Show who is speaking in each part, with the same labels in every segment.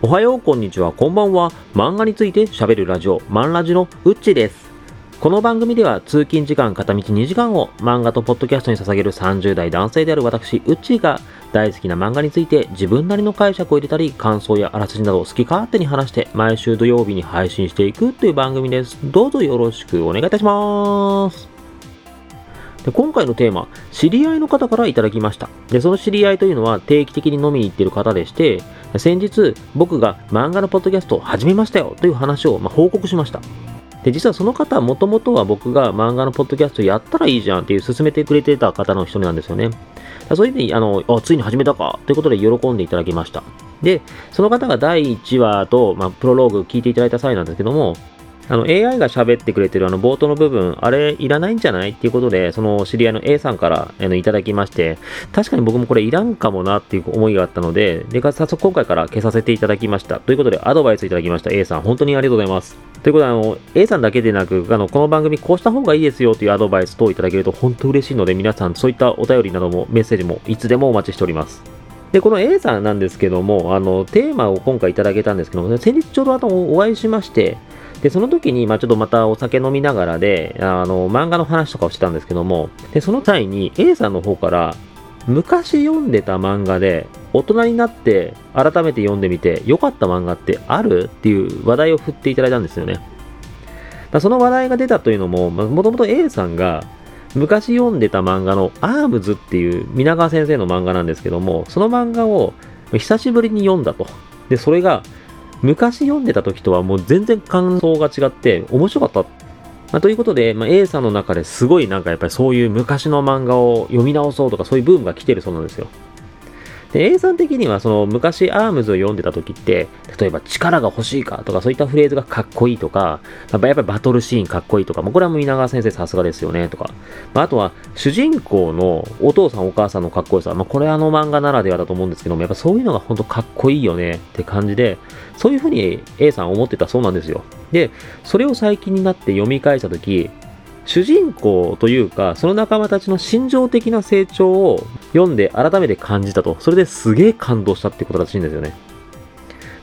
Speaker 1: おはよう、こんにちは、こんばんは。漫画について喋るラジオ、マンラジのうっちです。この番組では通勤時間片道2時間を漫画とポッドキャストに捧げる30代男性である私、うっちーが大好きな漫画について自分なりの解釈を入れたり、感想やあらすじなどを好き勝手に話して毎週土曜日に配信していくという番組です。どうぞよろしくお願いいたします。今回のテーマ、知り合いの方からいただきました。で、その知り合いというのは定期的に飲みに行っている方でして、先日僕が漫画のポッドキャストを始めましたよという話をま報告しました。で、実はその方はもともとは僕が漫画のポッドキャストやったらいいじゃんっていう勧めてくれてた方の一人なんですよね。そういう意味で、あの、あ、ついに始めたかということで喜んでいただきました。で、その方が第1話と、まあ、プロローグ聞いていただいた際なんですけども、あの AI が喋ってくれてるあの冒頭の部分、あれいらないんじゃない？っていうことで、その知り合いの A さんからあのいただきまして、確かに僕もこれいらんかもなっていう思いがあったので、で、早速今回から消させていただきました。ということで、アドバイスいただきました A さん、本当にありがとうございます。ということで、あの、A さんだけでなく、あの、この番組こうした方がいいですよというアドバイス等いただけると本当嬉しいので、皆さんそういったお便りなどもメッセージもいつでもお待ちしております。で、この A さんなんですけども、あの、テーマを今回いただけたんですけども、先日ちょうどあのお会いしまして、で、その時に、まあちょっとまたお酒飲みながらで、あの、漫画の話とかをしてたんですけども、で、その際に A さんの方から、昔読んでた漫画で、大人になって改めて読んでみて、良かった漫画ってある？っていう話題を振っていただいたんですよね。まその話題が出たというのも、もともと A さんが、昔読んでた漫画のアームズっていう皆川先生の漫画なんですけども、その漫画を久しぶりに読んだと。で、それが昔読んでた時とはもう全然感想が違って面白かった。まあ、ということで、まあ、A さんの中ですごいなんかやっぱりそういう昔の漫画を読み直そうとかそういうブームが来てるそうなんですよ。で、A さん的にはその昔アームズを読んでた時って、例えば力が欲しいかとかそういったフレーズがかっこいいとか、やっぱりバトルシーンかっこいいとか、もうこれはもう稲川先生さすがですよねとか、まあ、あとは主人公のお父さんお母さんのかっこよさ、まあ、これあの漫画ならではだと思うんですけども、やっぱそういうのが本当かっこいいよねって感じで、そういうふうに A さん思ってたそうなんですよ。で、それを最近になって読み返した時、主人公というか、その仲間たちの心情的な成長を読んで改めて感じたと。それですげえ感動したってことらしいんですよね。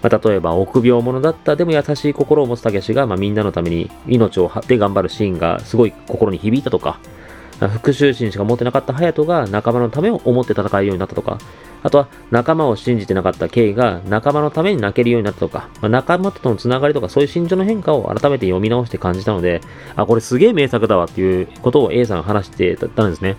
Speaker 1: まあ、例えば、臆病者だったでも優しい心を持つたけしが、まあ、みんなのために命を張って頑張るシーンがすごい心に響いたとか、復讐心しか持ってなかった隼人が仲間のためを思って戦えるようになったとか、あとは仲間を信じてなかったケイが仲間のために泣けるようになったとか、まあ、仲間とのつながりとかそういう心情の変化を改めて読み直して感じたので、あ、これすげえ名作だわっていうことを A さんが話してたんですね。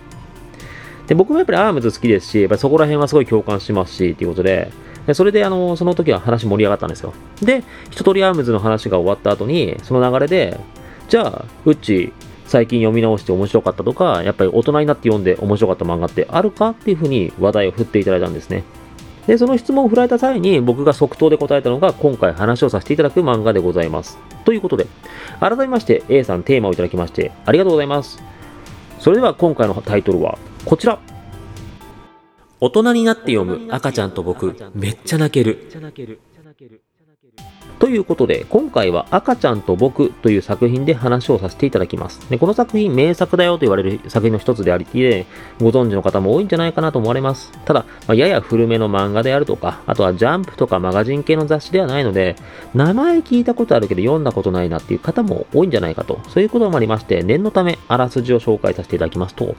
Speaker 1: で、僕もやっぱりアームズ好きですし、やっぱそこら辺はすごい共感しますし、っていうことで、でそれで、あの、その時は話盛り上がったんですよ。で、一通りアームズの話が終わった後に、その流れで、じゃあ、うっち、最近読み直して面白かったとか、やっぱり大人になって読んで面白かった漫画ってあるかっていうふうに話題を振っていただいたんですね。で、その質問を振られた際に僕が即答で答えたのが今回話をさせていただく漫画でございます。ということで、改めまして A さんテーマをいただきましてありがとうございます。それでは今回のタイトルは？こちら。大人になって読む赤ちゃんと僕、めっちゃ泣ける。ということで、今回は赤ちゃんと僕という作品で話をさせていただきます。でこの作品、名作だよと言われる作品の一つであり、でご存知の方も多いんじゃないかなと思われます。ただ、まあ、やや古めの漫画であるとか、あとはジャンプとかマガジン系の雑誌ではないので、名前聞いたことあるけど読んだことないなっていう方も多いんじゃないかと、そういうこともありまして、念のためあらすじを紹介させていただきますと、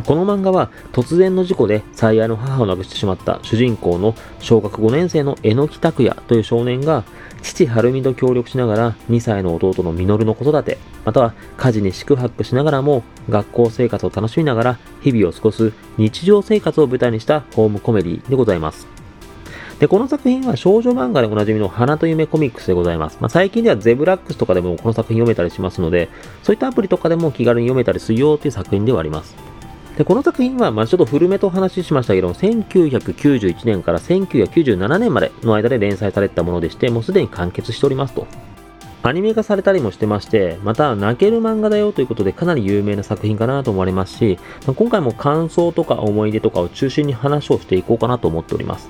Speaker 1: この漫画は突然の事故で最愛の母を亡くしてしまった主人公の小学5年生の榎木拓也という少年が父晴美と協力しながら2歳の弟の実の子育てまたは家事に四苦八苦しながらも学校生活を楽しみながら日々を過ごす日常生活を舞台にしたホームコメディでございますで、この作品は少女漫画でおなじみの花と夢コミックスでございます。まあ、最近ではゼブラックスとかでもこの作品読めたりしますので、そういったアプリとかでも気軽に読めたりするよという作品ではあります。で、この作品は、まあちょっと古めとお話ししましたけど、1991年から1997年までの間で連載されたものでして、もうすでに完結しておりますと。アニメ化されたりもしてまして、また泣ける漫画だよということでかなり有名な作品かなと思われますし、今回も感想とか思い出とかを中心に話をしていこうかなと思っております。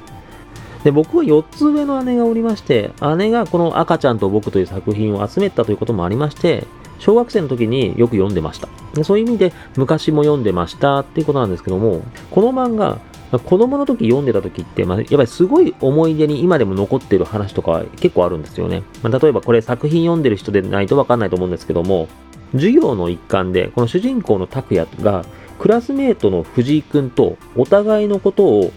Speaker 1: で、僕は4つ上の姉がおりまして、姉がこの赤ちゃんと僕という作品を集めたということもありまして、小学生の時によく読んでました。でそういう意味で昔も読んでましたっていうことなんですけども、この漫画、子供の時読んでた時って、まあ、やっぱりすごい思い出に今でも残ってる話とか結構あるんですよね。まあ、例えばこれ作品読んでる人でないとわかんないと思うんですけども、授業の一環で、この主人公の拓也が、クラスメートの藤井君とお互いのことを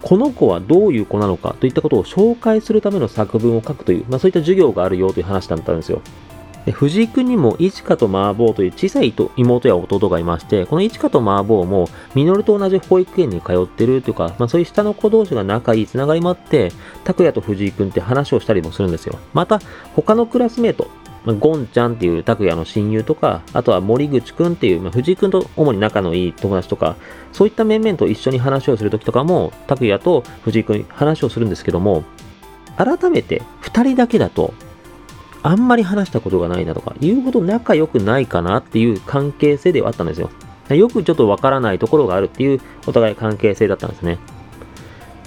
Speaker 1: この子はどういう子なのかといったことを紹介するための作文を書くという、まあ、そういった授業があるよという話だったんですよ。藤井君にも、いちかと麻婆という小さい妹や弟がいまして、このいちかと麻婆も、ミノルと同じ保育園に通ってるというか、まあ、そういう下の子同士が仲いいつながりもあって、拓也と藤井君って話をしたりもするんですよ。また、他のクラスメート、ゴンちゃんっていう拓也の親友とか、あとは森口くんっていう、まあ、藤井くんと主に仲のいい友達とか、そういった面々と一緒に話をするときとかも、拓也と藤井くん話をするんですけども、改めて2人だけだと、あんまり話したことがないなとか、言うほど仲良くないかなっていう関係性ではあったんですよ。よくちょっとわからないところがあるっていうお互い関係性だったんですね。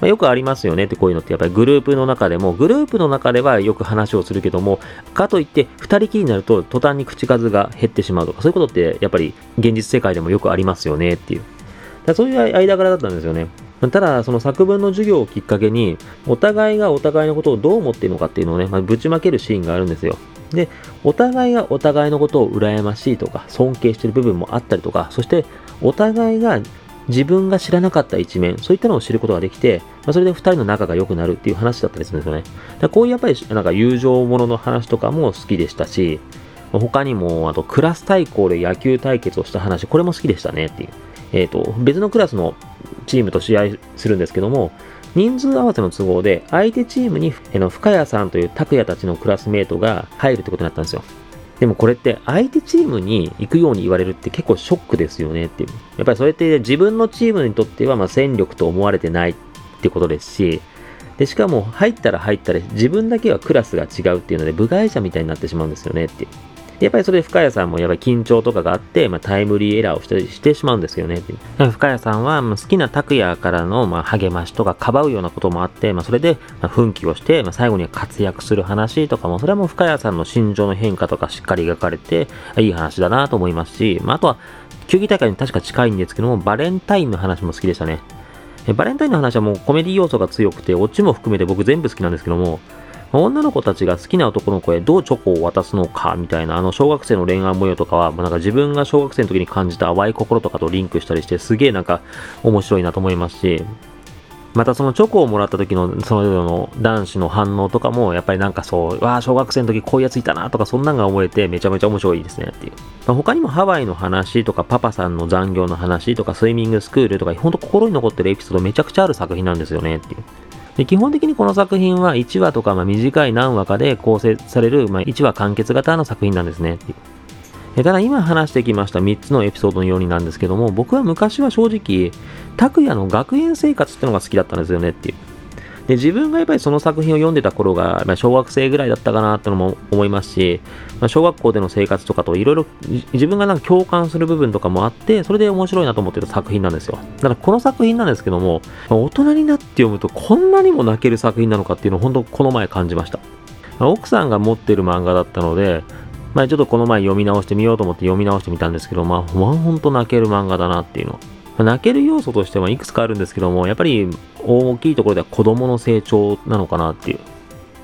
Speaker 1: まあ、よくありますよねってこういうのってやっぱりグループの中でも、グループの中ではよく話をするけども、かといって二人きりになると途端に口数が減ってしまうとか、そういうことってやっぱり現実世界でもよくありますよねっていう。だそういう間柄だったんですよね。ただ、その作文の授業をきっかけに、お互いがお互いのことをどう思っているのかっていうのをね、まあ、ぶちまけるシーンがあるんですよ。で、お互いがお互いのことを羨ましいとか、尊敬している部分もあったりとか、そしてお互いが自分が知らなかった一面、そういったのを知ることができて、まあ、それで二人の仲が良くなるっていう話だったりするんですよね。だこういうやっぱりなんか友情ものの話とかも好きでしたし、他にも、あとクラス対抗で野球対決をした話、これも好きでしたねっていう。えっ、ー、と、別のクラスのチームと試合するんですけども、人数合わせの都合で、相手チームに、えの、深谷さんという拓也たちのクラスメートが入るってことになったんですよ。でもこれって相手チームに行くように言われるって結構ショックですよねっていう。やっぱりそれって自分のチームにとってはま戦力と思われてないってことですし、で、しかも入ったら入ったら自分だけはクラスが違うっていうので部外者みたいになってしまうんですよねっていう。やっぱりそれで深谷さんもやっぱり緊張とかがあって、まあ、タイムリーエラーをしたりしてしまうんですよね。深谷さんは好きな拓也からのまあ励ましとかかばうようなこともあって、まあ、それでま奮起をして、まあ、最後には活躍する話とかも、それはもう深谷さんの心情の変化とかしっかり描かれて、いい話だなと思いますし、まあ、あとは、球技大会に確か近いんですけども、バレンタインの話も好きでしたね。バレンタインの話はもうコメディ要素が強くて、オチも含めて僕全部好きなんですけども、女の子たちが好きな男の子へどうチョコを渡すのかみたいなあの小学生の恋愛模様とかは、なんか自分が小学生の時に感じた淡い心とかとリンクしたりしてすげえなんか面白いなと思いますし、またそのチョコをもらった時のそのの男子の反応とかもやっぱりなんかそう、わあ小学生の時こういうやついたなとかそんなんが思えてめちゃめちゃ面白いですねっていう。まあ、他にもハワイの話とかパパさんの残業の話とかスイミングスクールとかほんと心に残ってるエピソードめちゃくちゃある作品なんですよねっていう。で基本的にこの作品は1話とかまあ短い何話かで構成される、まあ、1話完結型の作品なんですね。ただ今話してきました3つのエピソードのようになんですけども、僕は昔は正直、拓哉の学園生活ってのが好きだったんですよねっていう。で、自分がやっぱりその作品を読んでた頃が、まあ、小学生ぐらいだったかなってのも思いますし、まあ、小学校での生活とかといろいろ自分がなんか共感する部分とかもあって、それで面白いなと思ってた作品なんですよ。だからこの作品なんですけども、まあ、大人になって読むとこんなにも泣ける作品なのかっていうのを本当この前感じました。まあ、奥さんが持ってる漫画だったので、まあ、ちょっとこの前読み直してみようと思って読み直してみたんですけど、まあ、ほんと泣ける漫画だなっていうの。泣ける要素としてはいくつかあるんですけども、やっぱり大きいところでは子供の成長なのかなっていう。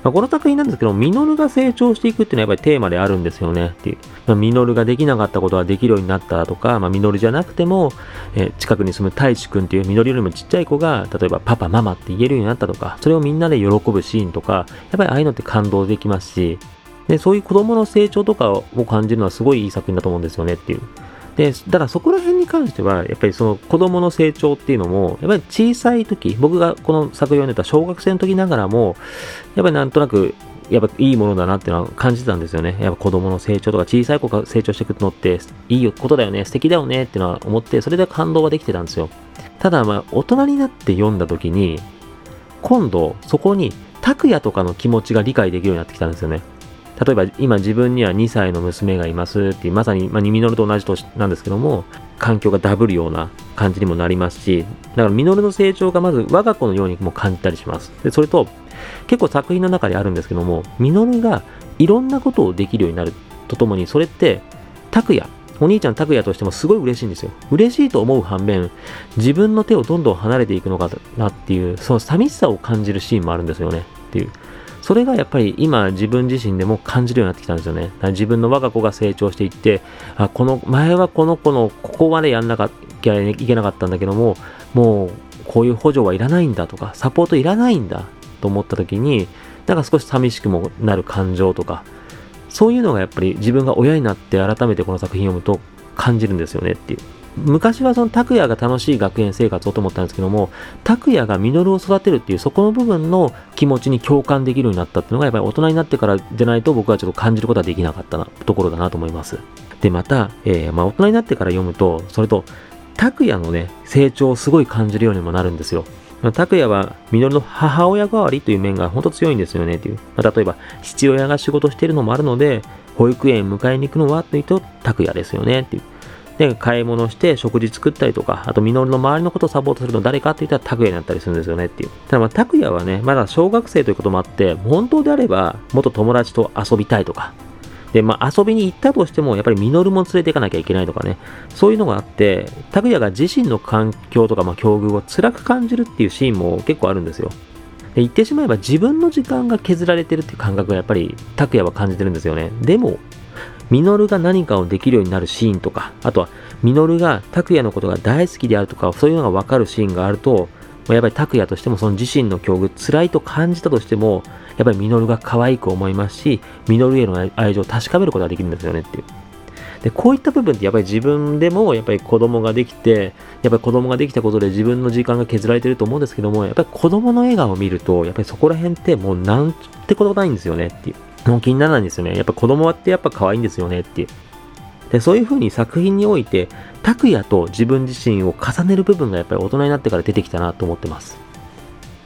Speaker 1: まあ、この作品なんですけど、ミノルが成長していくっていうのはやっぱりテーマであるんですよねっていう。まあ、ミノルができなかったことができるようになったとか、まあ、ミノルじゃなくても、えー、近くに住む太一くんっていうミノルよりもちっちゃい子が、例えばパパママって言えるようになったとか、それをみんなで喜ぶシーンとか、やっぱりああいうのって感動できますし、で、そういう子供の成長とかを感じるのはすごいいい作品だと思うんですよねっていう。で、だそこら辺に関しては、やっぱりその子供の成長っていうのも、やっぱり小さい時、僕がこの作品を読んでた小学生の時ながらも、やっぱりなんとなく、やっぱいいものだなっていうのは感じてたんですよね。やっぱ子供の成長とか小さい子が成長していくのっていいことだよね、素敵だよねっていうのは思って、それで感動ができてたんですよ。ただまあ大人になって読んだ時に、今度そこに拓也とかの気持ちが理解できるようになってきたんですよね。例えば今自分には2歳の娘がいますっていう、まさに、まあ、ミノルと同じ年なんですけども、環境がダブるような感じにもなりますし、だからミノルの成長がまず我が子のようにも感じたりします。で、それと、結構作品の中であるんですけども、ミノルがいろんなことをできるようになるとともに、それって、拓也、お兄ちゃん拓也としてもすごい嬉しいんですよ。嬉しいと思う反面、自分の手をどんどん離れていくのかなっていう、その寂しさを感じるシーンもあるんですよね。っていう。それがやっぱり今自分自身でも感じるようになってきたんですよね。自分の我が子が成長していって、あこの前はこの子のここまでやんなきゃいけなかったんだけども、もうこういう補助はいらないんだとか、サポートいらないんだと思った時に、なんか少し寂しくもなる感情とか、そういうのがやっぱり自分が親になって改めてこの作品を読むと感じるんですよねっていう。昔はその拓也が楽しい学園生活をと思ったんですけども、拓也が実を育てるっていうそこの部分の気持ちに共感できるようになったっていうのがやっぱり大人になってからでないと僕はちょっと感じることはできなかったなところだなと思います。で、また、えー、まあ大人になってから読むと、それと拓也のね、成長をすごい感じるようにもなるんですよ。拓也は、実の母親代わりという面が本当強いんですよねっていう。まあ、例えば、父親が仕事してるのもあるので、保育園迎えに行くのはというと、拓也ですよねっていう。で、買い物して食事作ったりとか、あと、実の周りのことをサポートするの誰かって言ったら拓也になったりするんですよねっていう。ただ、まあ、拓也はね、まだ小学生ということもあって、本当であれば、元友達と遊びたいとか、で、まあ、遊びに行ったとしても、やっぱりミノルも連れて行かなきゃいけないとかね、そういうのがあって、拓也が自身の環境とか、まあ、境遇を辛く感じるっていうシーンも結構あるんですよ。で言ってしまえば自分の時間が削られてるっていう感覚がやっぱり拓也は感じてるんですよね。でも、ミノルが何かをできるようになるシーンとか、あとはミノルが拓也のことが大好きであるとか、そういうのがわかるシーンがあると、やっぱり拓也としてもその自身の境遇、辛いと感じたとしても、やっぱりミノルが可愛く思いますし、ミノルへの愛情を確かめることができるんですよねっていう。で、こういった部分ってやっぱり自分でもやっぱり子供ができて、やっぱり子供ができたことで自分の時間が削られてると思うんですけども、やっぱり子供の笑顔を見ると、やっぱりそこら辺ってもうなんてことないんですよねっていう。もう気にならないんですよね。やっぱ子供ってやっぱ可愛いんですよねって。で、そういう風に作品において、拓也と自分自身を重ねる部分がやっぱり大人になってから出てきたなと思ってます。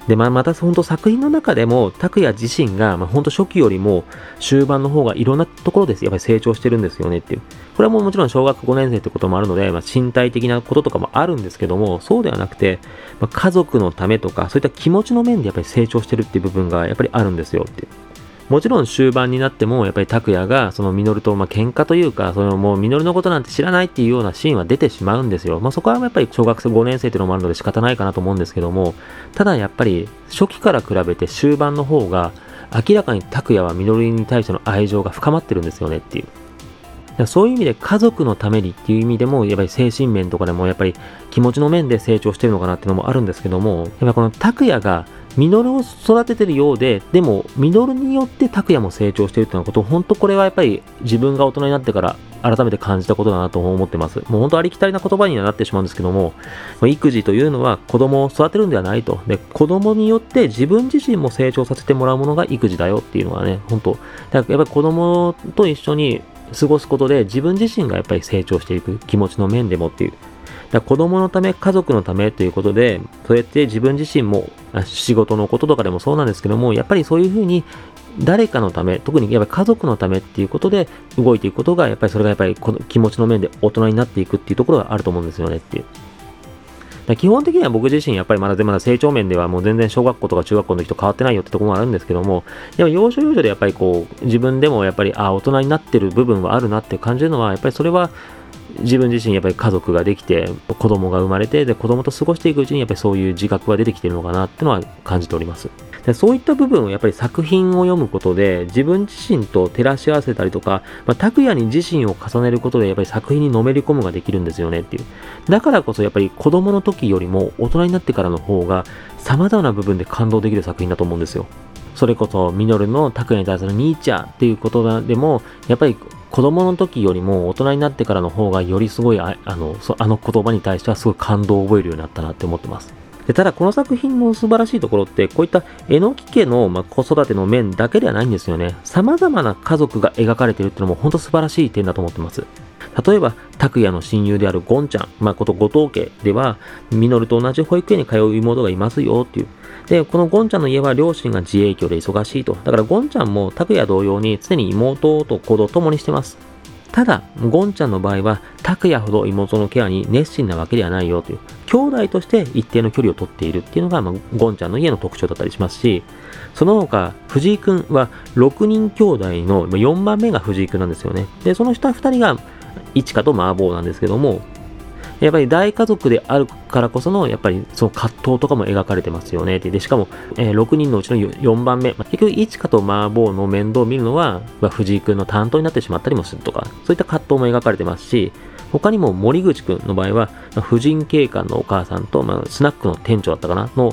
Speaker 1: で、まあ、また本当作品の中でも、拓也自身が、まあ、本当初期よりも終盤の方がいろんなところです。やっぱり成長してるんですよねっていう。これはもうもちろん小学5年生ってこともあるので、まあ、身体的なこととかもあるんですけども、そうではなくて、まあ、家族のためとか、そういった気持ちの面でやっぱり成長してるっていう部分がやっぱりあるんですよっていう。もちろん終盤になっても、やっぱり拓也が、そのミノルと、まあ、喧嘩というか、そのもうミノルのことなんて知らないっていうようなシーンは出てしまうんですよ。まあ、そこはやっぱり小学生5年生っていうのもあるので仕方ないかなと思うんですけども、ただやっぱり初期から比べて終盤の方が、明らかに拓也はミノルに対しての愛情が深まってるんですよねっていう。そういう意味で家族のためにっていう意味でも、やっぱり精神面とかでも、やっぱり気持ちの面で成長してるのかなっていうのもあるんですけども、やっぱこの拓也がミノルを育ててるようで、でも、ミノルによって拓也も成長してるっていうこと、本当これはやっぱり自分が大人になってから改めて感じたことだなと思ってます。もう本当ありきたりな言葉にはなってしまうんですけども、育児というのは子供を育てるんではないと。で、子供によって自分自身も成長させてもらうものが育児だよっていうのはね、本当だからやっぱり子供と一緒に過ごすことで自分自身がやっぱり成長していく気持ちの面でもっていう。だ子供のため、家族のためということで、そうやって自分自身も仕事のこととかでもそうなんですけども、やっぱりそういうふうに誰かのため、特にやっぱり家族のためっていうことで動いていくことが、やっぱりそれがやっぱりこの気持ちの面で大人になっていくっていうところがあると思うんですよねっていう。基本的には僕自身やっぱりまだまだ成長面ではもう全然小学校とか中学校の時と変わってないよってところもあるんですけども、やっぱ要所要所でやっぱりこう自分でもやっぱりあ大人になってる部分はあるなって感じるのはやっぱりそれは自分自身やっぱり家族ができて子供が生まれてで子供と過ごしていくうちにやっぱりそういう自覚が出てきてるのかなってのは感じております。でそういった部分をやっぱり作品を読むことで自分自身と照らし合わせたりとか、まあ、拓也に自身を重ねることでやっぱり作品にのめり込むができるんですよねっていう。だからこそやっぱり子供の時よりも大人になってからの方が様々な部分で感動できる作品だと思うんですよ。それこそミノルの拓也に対するニーチャーっていうことでもやっぱり子供の時よりも大人になってからの方がよりすごいああのあの言葉に対してはすごい感動を覚えるようになったなって思ってます。でただこの作品の素晴らしいところってこういった榎木家の、まあ、子育ての面だけではないんですよね。様々な家族が描かれているっていうのも本当素晴らしい点だと思ってます。例えば、拓也の親友であるゴンちゃん、まあ、こと後藤家では、ミノルと同じ保育園に通う妹がいますよっていう。で、このゴンちゃんの家は両親が自営業で忙しいと。だからゴンちゃんも拓也同様に常に妹と行動を共にしてます。ただ、ゴンちゃんの場合は、拓也ほど妹のケアに熱心なわけではないよという、兄弟として一定の距離を取っているっていうのが、まあ、ゴンちゃんの家の特徴だったりしますし、その他、藤井くんは6人兄弟の4番目が藤井くんなんですよね。で、その下2人が一花と麻婆なんですけども、やっぱり大家族であるからこその、やっぱりその葛藤とかも描かれてますよね。で、しかも、えー、6人のうちの4番目、まあ、結局、一花と麻婆の面倒を見るのは、まあ、藤井君の担当になってしまったりもするとか、そういった葛藤も描かれてますし、他にも森口君の場合は、まあ、婦人警官のお母さんと、まあ、スナックの店長だったかなの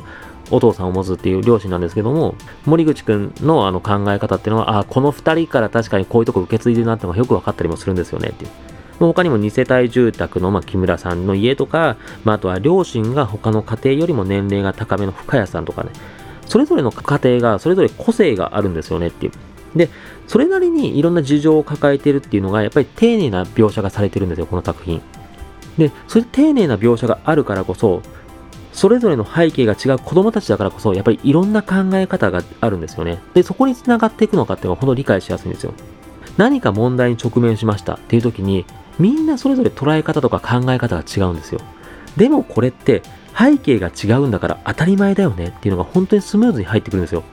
Speaker 1: お父さんを持つっていう両親なんですけども、森口くんのあの考え方っていうのは、あこの2人から確かにこういうとこ受け継いでるなってのがよく分かったりもするんですよねっていう。他にも2世帯住宅の、まあ、木村さんの家とか、まあ、あとは両親が他の家庭よりも年齢が高めの深谷さんとかね、それぞれの家庭がそれぞれ個性があるんですよねっていう。で、それなりにいろんな事情を抱えてるっていうのが、やっぱり丁寧な描写がされてるんですよ、この作品。で、そういう丁寧な描写があるからこそ、それぞれの背景が違う子供たちだからこそ、やっぱりいろんな考え方があるんですよね。で、そこにつながっていくのかっていうのは、ほんと理解しやすいんですよ。何か問題に直面しましたっていう時に、みんなそれぞれ捉え方とか考え方が違うんですよ。でもこれって背景が違うんだから当たり前だよねっていうのが本当にスムーズに入ってくるんですよ。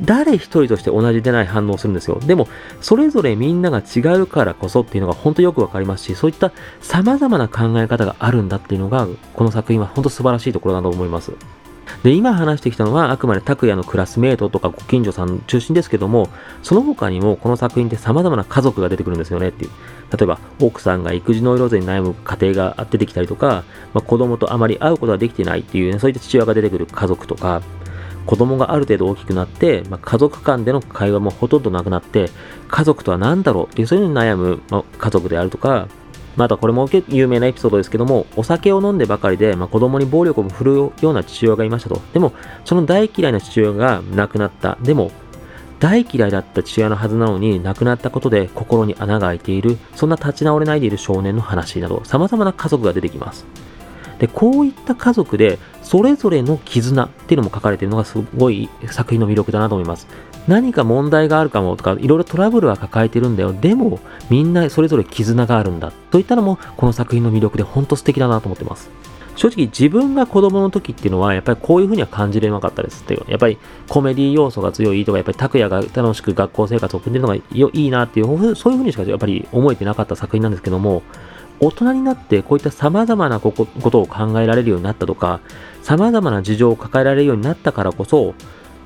Speaker 1: 誰一人として同じでない反応をするんですよ。でも、それぞれみんなが違うからこそっていうのが本当よくわかりますし、そういった様々な考え方があるんだっていうのが、この作品は本当素晴らしいところだと思います。で、今話してきたのはあくまで拓也のクラスメートとかご近所さん中心ですけども、その他にもこの作品って様々な家族が出てくるんですよねっていう。例えば、奥さんが育児の色ぜに悩む家庭が出てきたりとか、まあ、子供とあまり会うことができてないっていうね、そういった父親が出てくる家族とか、子供がある程度大きくなって、まあ、家族間での会話もほとんどなくなって、家族とは何だろうっていう、そういうのに悩む、まあ、家族であるとか、またこれも有名なエピソードですけども、お酒を飲んでばかりで、まあ、子供に暴力を振るうような父親がいましたと。でも、その大嫌いな父親が亡くなった。でも、大嫌いだった父親のはずなのに亡くなったことで心に穴が開いている、そんな立ち直れないでいる少年の話など、様々な家族が出てきます。で、こういった家族で、それぞれの絆っていうのも書かれているのがすごい作品の魅力だなと思います。何か問題があるかもとか、いろいろトラブルは抱えてるんだよ。でも、みんなそれぞれ絆があるんだ。といったのも、この作品の魅力で本当素敵だなと思ってます。正直自分が子供の時っていうのはやっぱりこういうふうには感じれなかったですっていう。やっぱりコメディ要素が強いとか、やっぱり拓也が楽しく学校生活を送ってるのがいいなっていう、そういうふうにしかやっぱり思えてなかった作品なんですけども、大人になってこういった様々なことを考えられるようになったとか、様々な事情を抱えられるようになったからこそ、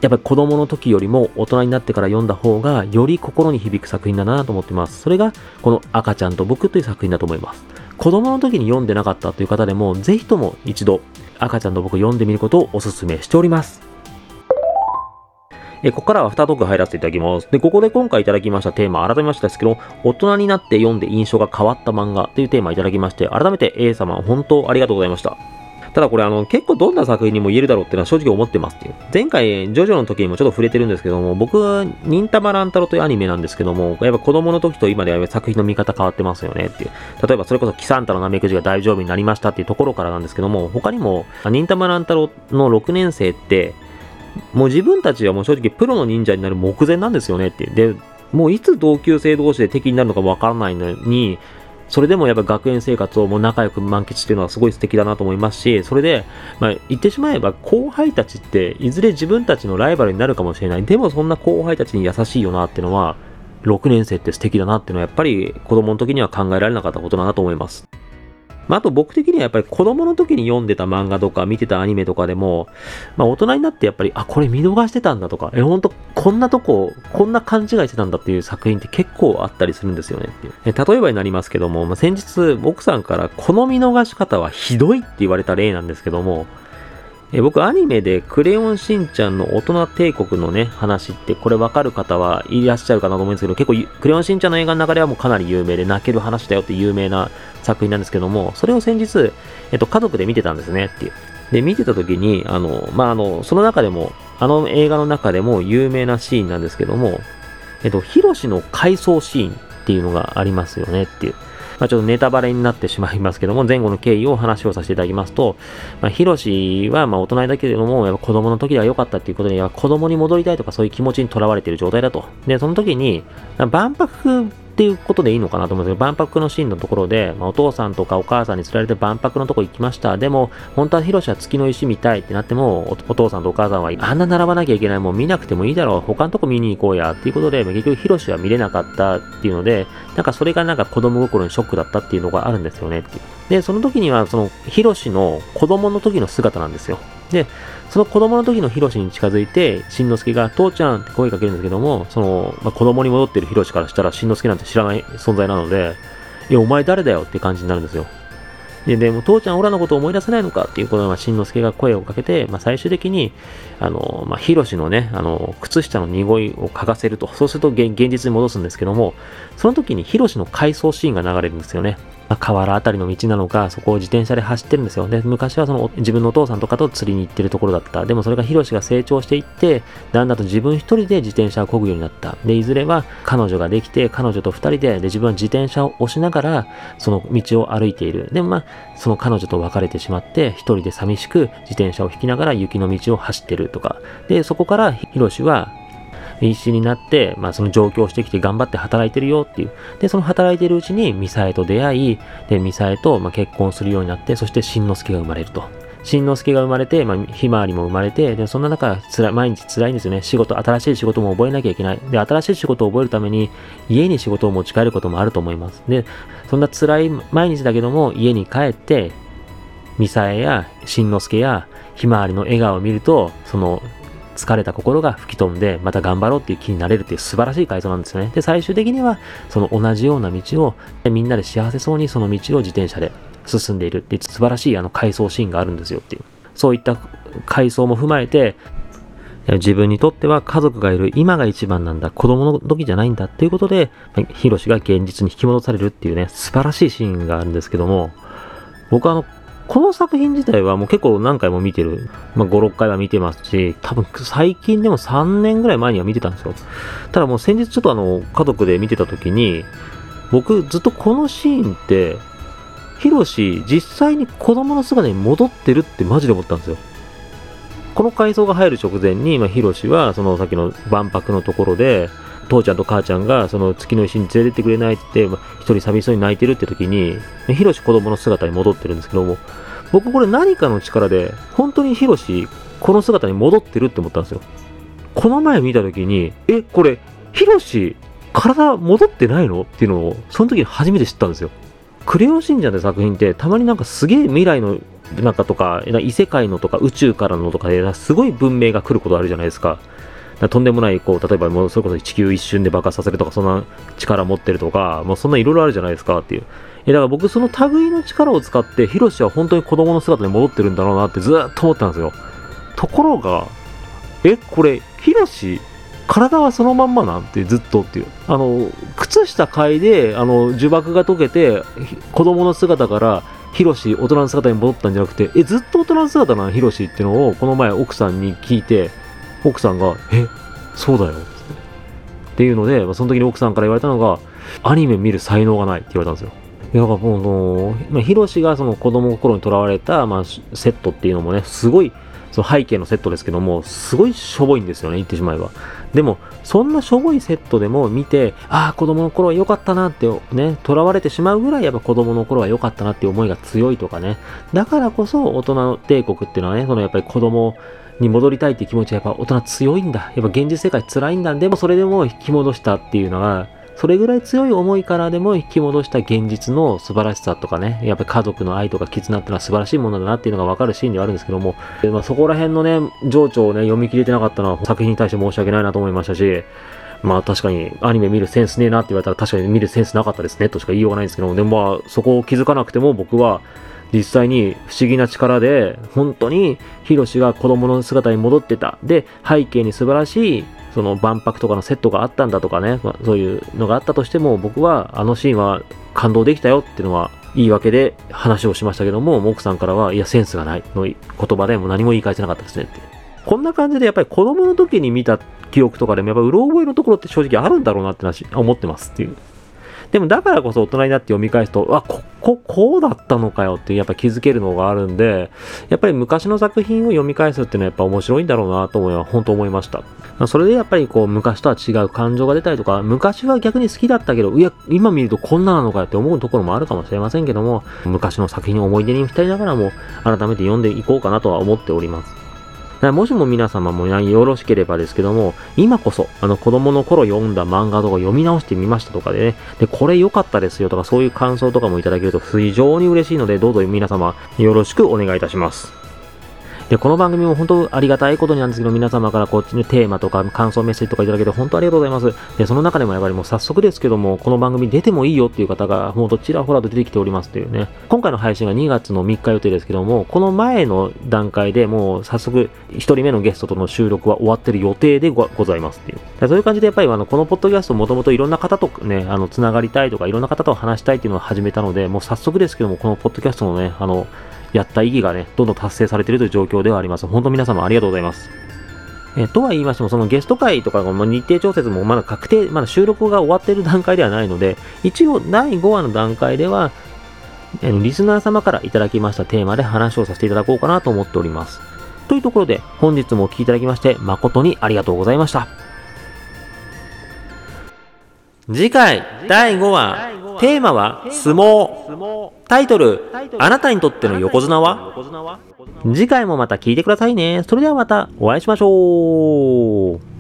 Speaker 1: やっぱり子供の時よりも大人になってから読んだ方がより心に響く作品だなと思ってます。それがこの赤ちゃんと僕という作品だと思います。子供の時に読んでなかったという方でもぜひとも一度赤ちゃんと僕読んでみることをお勧めしております。えここからは2トーク入らせていただきます。で、ここで今回いただきましたテーマ、改めましてですけど、大人になって読んで印象が変わった漫画というテーマいただきまして、改めて A 様、本当ありがとうございました。ただこれあの結構どんな作品にも言えるだろうっていうのは正直思ってますっていう。前回、ジョジョの時にもちょっと触れてるんですけども、僕は忍たま乱太郎というアニメなんですけども、やっぱ子供の時と今では作品の見方変わってますよねっていう。例えばそれこそキサンタのナメクジが大丈夫になりましたっていうところからなんですけども、他にも、忍たま乱太郎の6年生って、もう自分たちはもう正直プロの忍者になる目前なんですよねっていう。で、もういつ同級生同士で敵になるのかわからないのに、それでもやっぱ学園生活をもう仲良く満喫っていうのはすごい素敵だなと思いますし、それで、まあ、言ってしまえば後輩たちっていずれ自分たちのライバルになるかもしれない。でもそんな後輩たちに優しいよなっていうのは、6年生って素敵だなっていうのはやっぱり子供の時には考えられなかったことだなと思います。まあ、あと僕的にはやっぱり子供の時に読んでた漫画とか見てたアニメとかでも、まあ大人になってやっぱり、あ、これ見逃してたんだとか、え、ほんとこんなとこ、こんな勘違いしてたんだっていう作品って結構あったりするんですよねっていう。え例えばになりますけども、まあ、先日奥さんからこの見逃し方はひどいって言われた例なんですけども、え僕、アニメでクレヨンしんちゃんの大人帝国のね、話って、これわかる方はいらっしゃるかなと思うんですけど、結構、クレヨンしんちゃんの映画の中ではもうかなり有名で、泣ける話だよって有名な作品なんですけども、それを先日、えっと、家族で見てたんですねっていう。で、見てた時に、あの、まあ、あの、その中でも、あの映画の中でも有名なシーンなんですけども、えっと、ヒロシの回想シーンっていうのがありますよねっていう。まあ、ちょっとネタバレになってしまいますけども、前後の経緯を話をさせていただきますと、まあ、ヒロシはま大人だけれども、やっぱ子供の時では良かったっていうことで、子供に戻りたいとかそういう気持ちにとらわれている状態だと。で、その時に、万博っていうことでいいのかなと思うんですけど、万博のシーンのところで、まあ、お父さんとかお母さんに釣られて万博のとこ行きました。でも、本当はヒロシは月の石見たいってなってもお、お父さんとお母さんは、あんな並ばなきゃいけない、もう見なくてもいいだろう、他のとこ見に行こうや、っていうことで、結局ヒロシは見れなかったっていうので、なんかそれがなんか子供心にショックだったっていうのがあるんですよねっていう。で、その時には、その、ヒロシの子供の時の姿なんですよ。で、その子供の時のヒロシに近づいて、しんのすけが、父ちゃんって声かけるんですけども、その、まあ、子供に戻ってるヒロシからしたら、しんのすけなんて知らない存在なので、いや、お前誰だよって感じになるんですよ。で、でも、父ちゃん、オラのことを思い出せないのかっていうことで、まあ、しんのすけが声をかけて、まあ、最終的に、あの、まあ、ヒロシのね、あの、靴下の濁いを嗅がせると、そうすると現実に戻すんですけども、その時にヒロシの回想シーンが流れるんですよね。まあ、河原あたりの道なのか、そこを自転車で走ってるんですよ。で、昔はその自分のお父さんとかと釣りに行ってるところだった。でもそれがヒロシが成長していって、だんだんと自分一人で自転車を漕ぐようになった。で、いずれは彼女ができて、彼女と二人で、で、自分は自転車を押しながら、その道を歩いている。でもまあ、その彼女と別れてしまって、一人で寂しく自転車を引きながら雪の道を走ってるとか。で、そこからヒロシは必死になって、まあその上京してきて頑張って働いてるよっていう。で、その働いてるうちにミサエと出会い、で、ミサエとま結婚するようになって、そしてしんのすけが生まれると。しんのすけが生まれて、まあ、ひまわりも生まれて、で、そんな中、つら毎日辛いんですよね。仕事、新しい仕事も覚えなきゃいけない。で、新しい仕事を覚えるために、家に仕事を持ち帰ることもあると思います。で、そんな辛い毎日だけども、家に帰って、ミサエやしんのすけやひまわりの笑顔を見ると、その疲れた心が吹き飛んで、また頑張ろうっていう気になれるっていう素晴らしい回想なんですよね。で、最終的には、その同じような道を、みんなで幸せそうにその道を自転車で進んでいるっていう素晴らしいあの回想シーンがあるんですよっていう。そういった回想も踏まえて、自分にとっては家族がいる今が一番なんだ、子供の時じゃないんだっていうことで、ヒロシが現実に引き戻されるっていうね、素晴らしいシーンがあるんですけども、僕はあの、この作品自体はもう結構何回も見てる。まあ、5、6回は見てますし、多分最近でも3年ぐらい前には見てたんですよ。ただもう先日ちょっとあの、家族で見てた時に、僕ずっとこのシーンって、ヒロシ実際に子供の姿に戻ってるってマジで思ったんですよ。この回想が入る直前に、まあ、ヒロシはそのさっきの万博のところで、父ちゃんと母ちゃんがその月の石に連れてってくれないって言って、一人寂しそうに泣いてるって時に、ヒロシ子供の姿に戻ってるんですけども、僕これ何かの力で、本当にヒロシ、この姿に戻ってるって思ったんですよ。この前見た時に、え、これ、ヒロシ、体戻ってないのっていうのを、その時に初めて知ったんですよ。クレヨンしんちゃんって作品って、たまになんかすげえ未来のなんかとか、異世界のとか宇宙からのとかで、すごい文明が来ることあるじゃないですか。とんでもない、こう、例えばもうそれこそ地球一瞬で爆発させるとか、そんな力持ってるとか、もうそんないろいろあるじゃないですかっていう。え、だから僕その類の力を使って、ヒロシは本当に子供の姿に戻ってるんだろうなってずっと思ったんですよ。ところが、え、これ、ヒロシ、体はそのまんまなんてずっとっていう。あの、靴下嗅いで、あの、呪縛が解けて、子供の姿から、ヒロシ、大人の姿に戻ったんじゃなくて、え、ずっと大人の姿なのヒロシっていうのを、この前奥さんに聞いて、奥さんが、え、そうだよ。っていうので、まあ、その時に奥さんから言われたのが、アニメ見る才能がないって言われたんですよ。いや、だからもうの、まあ、ヒロシがその子供心にとらわれた、まあ、セットっていうのもね、すごい、その背景のセットですけども、すごいしょぼいんですよね、言ってしまえば。でも、そんなしょぼいセットでも見て、ああ、子供の頃は良かったなってね、囚われてしまうぐらいやっぱ子供の頃は良かったなっていう思いが強いとかね。だからこそ大人の帝国っていうのはね、そのやっぱり子供に戻りたいっていう気持ちはやっぱ大人強いんだ。やっぱ現実世界辛いんだ。でもそれでも引き戻したっていうのが、それぐらい強い思いからでも引き戻した現実の素晴らしさとかね、やっぱり家族の愛とか絆っていうのは素晴らしいものだなっていうのがわかるシーンではあるんですけども、まあ、そこら辺のね、情緒をね、読み切れてなかったのは作品に対して申し訳ないなと思いましたし、まあ確かにアニメ見るセンスねえなって言われたら確かに見るセンスなかったですねとしか言いようがないんですけども、でもまあそこを気づかなくても僕は実際に不思議な力で、本当にヒロシが子供の姿に戻ってた。で、背景に素晴らしい、その万博とかのセットがあったんだとかね、まあ、そういうのがあったとしても、僕はあのシーンは感動できたよっていうのは、いいわけで話をしましたけども、奥さんからは、いや、センスがないの言葉でも何も言い返せなかったですねって。こんな感じでやっぱり子供の時に見た記憶とかでもやっぱうろ覚えのところって正直あるんだろうなって思ってますっていう。でもだからこそ大人になって読み返すと、あ、ここ、こうだったのかよってやっぱ気づけるのがあるんで、やっぱり昔の作品を読み返すっていうのはやっぱ面白いんだろうなと思いは本当思いました。それでやっぱりこう昔とは違う感情が出たりとか、昔は逆に好きだったけど、いや、今見るとこんななのかよって思うところもあるかもしれませんけども、昔の作品を思い出に浸りながらも改めて読んでいこうかなとは思っております。もしも皆様もよろしければですけども、今こそ、あの子供の頃読んだ漫画とか読み直してみましたとかでね、で、これ良かったですよとかそういう感想とかもいただけると非常に嬉しいので、どうぞ皆様よろしくお願いいたします。で、この番組も本当ありがたいことになんですけど、皆様からこっちのテーマとか感想メッセージとかいただけて本当ありがとうございます。で、その中でもやっぱりもう早速ですけども、この番組出てもいいよっていう方が、ほんとちらほらと出てきておりますっていうね。今回の配信が2月の3日予定ですけども、この前の段階でもう早速1人目のゲストとの収録は終わってる予定でございますっていう。そういう感じでやっぱりあの、このポッドキャストもともといろんな方とね、あの、つながりたいとかいろんな方と話したいっていうのを始めたので、もう早速ですけども、このポッドキャストのね、あの、やった意義がね、どんどん達成されているという状況ではあります。本当皆様ありがとうございます。えとは言いましても、そのゲスト会とかの日程調節もまだ確定、まだ収録が終わっている段階ではないので、一応第5話の段階では、えリスナー様からいただきましたテーマで話をさせていただこうかなと思っております。というところで、本日もお聴きいただきまして、誠にありがとうございました。次回第5話テーマは相撲タイトルあなたにとっての横綱は？次回もまた聞いてくださいね。それではまたお会いしましょう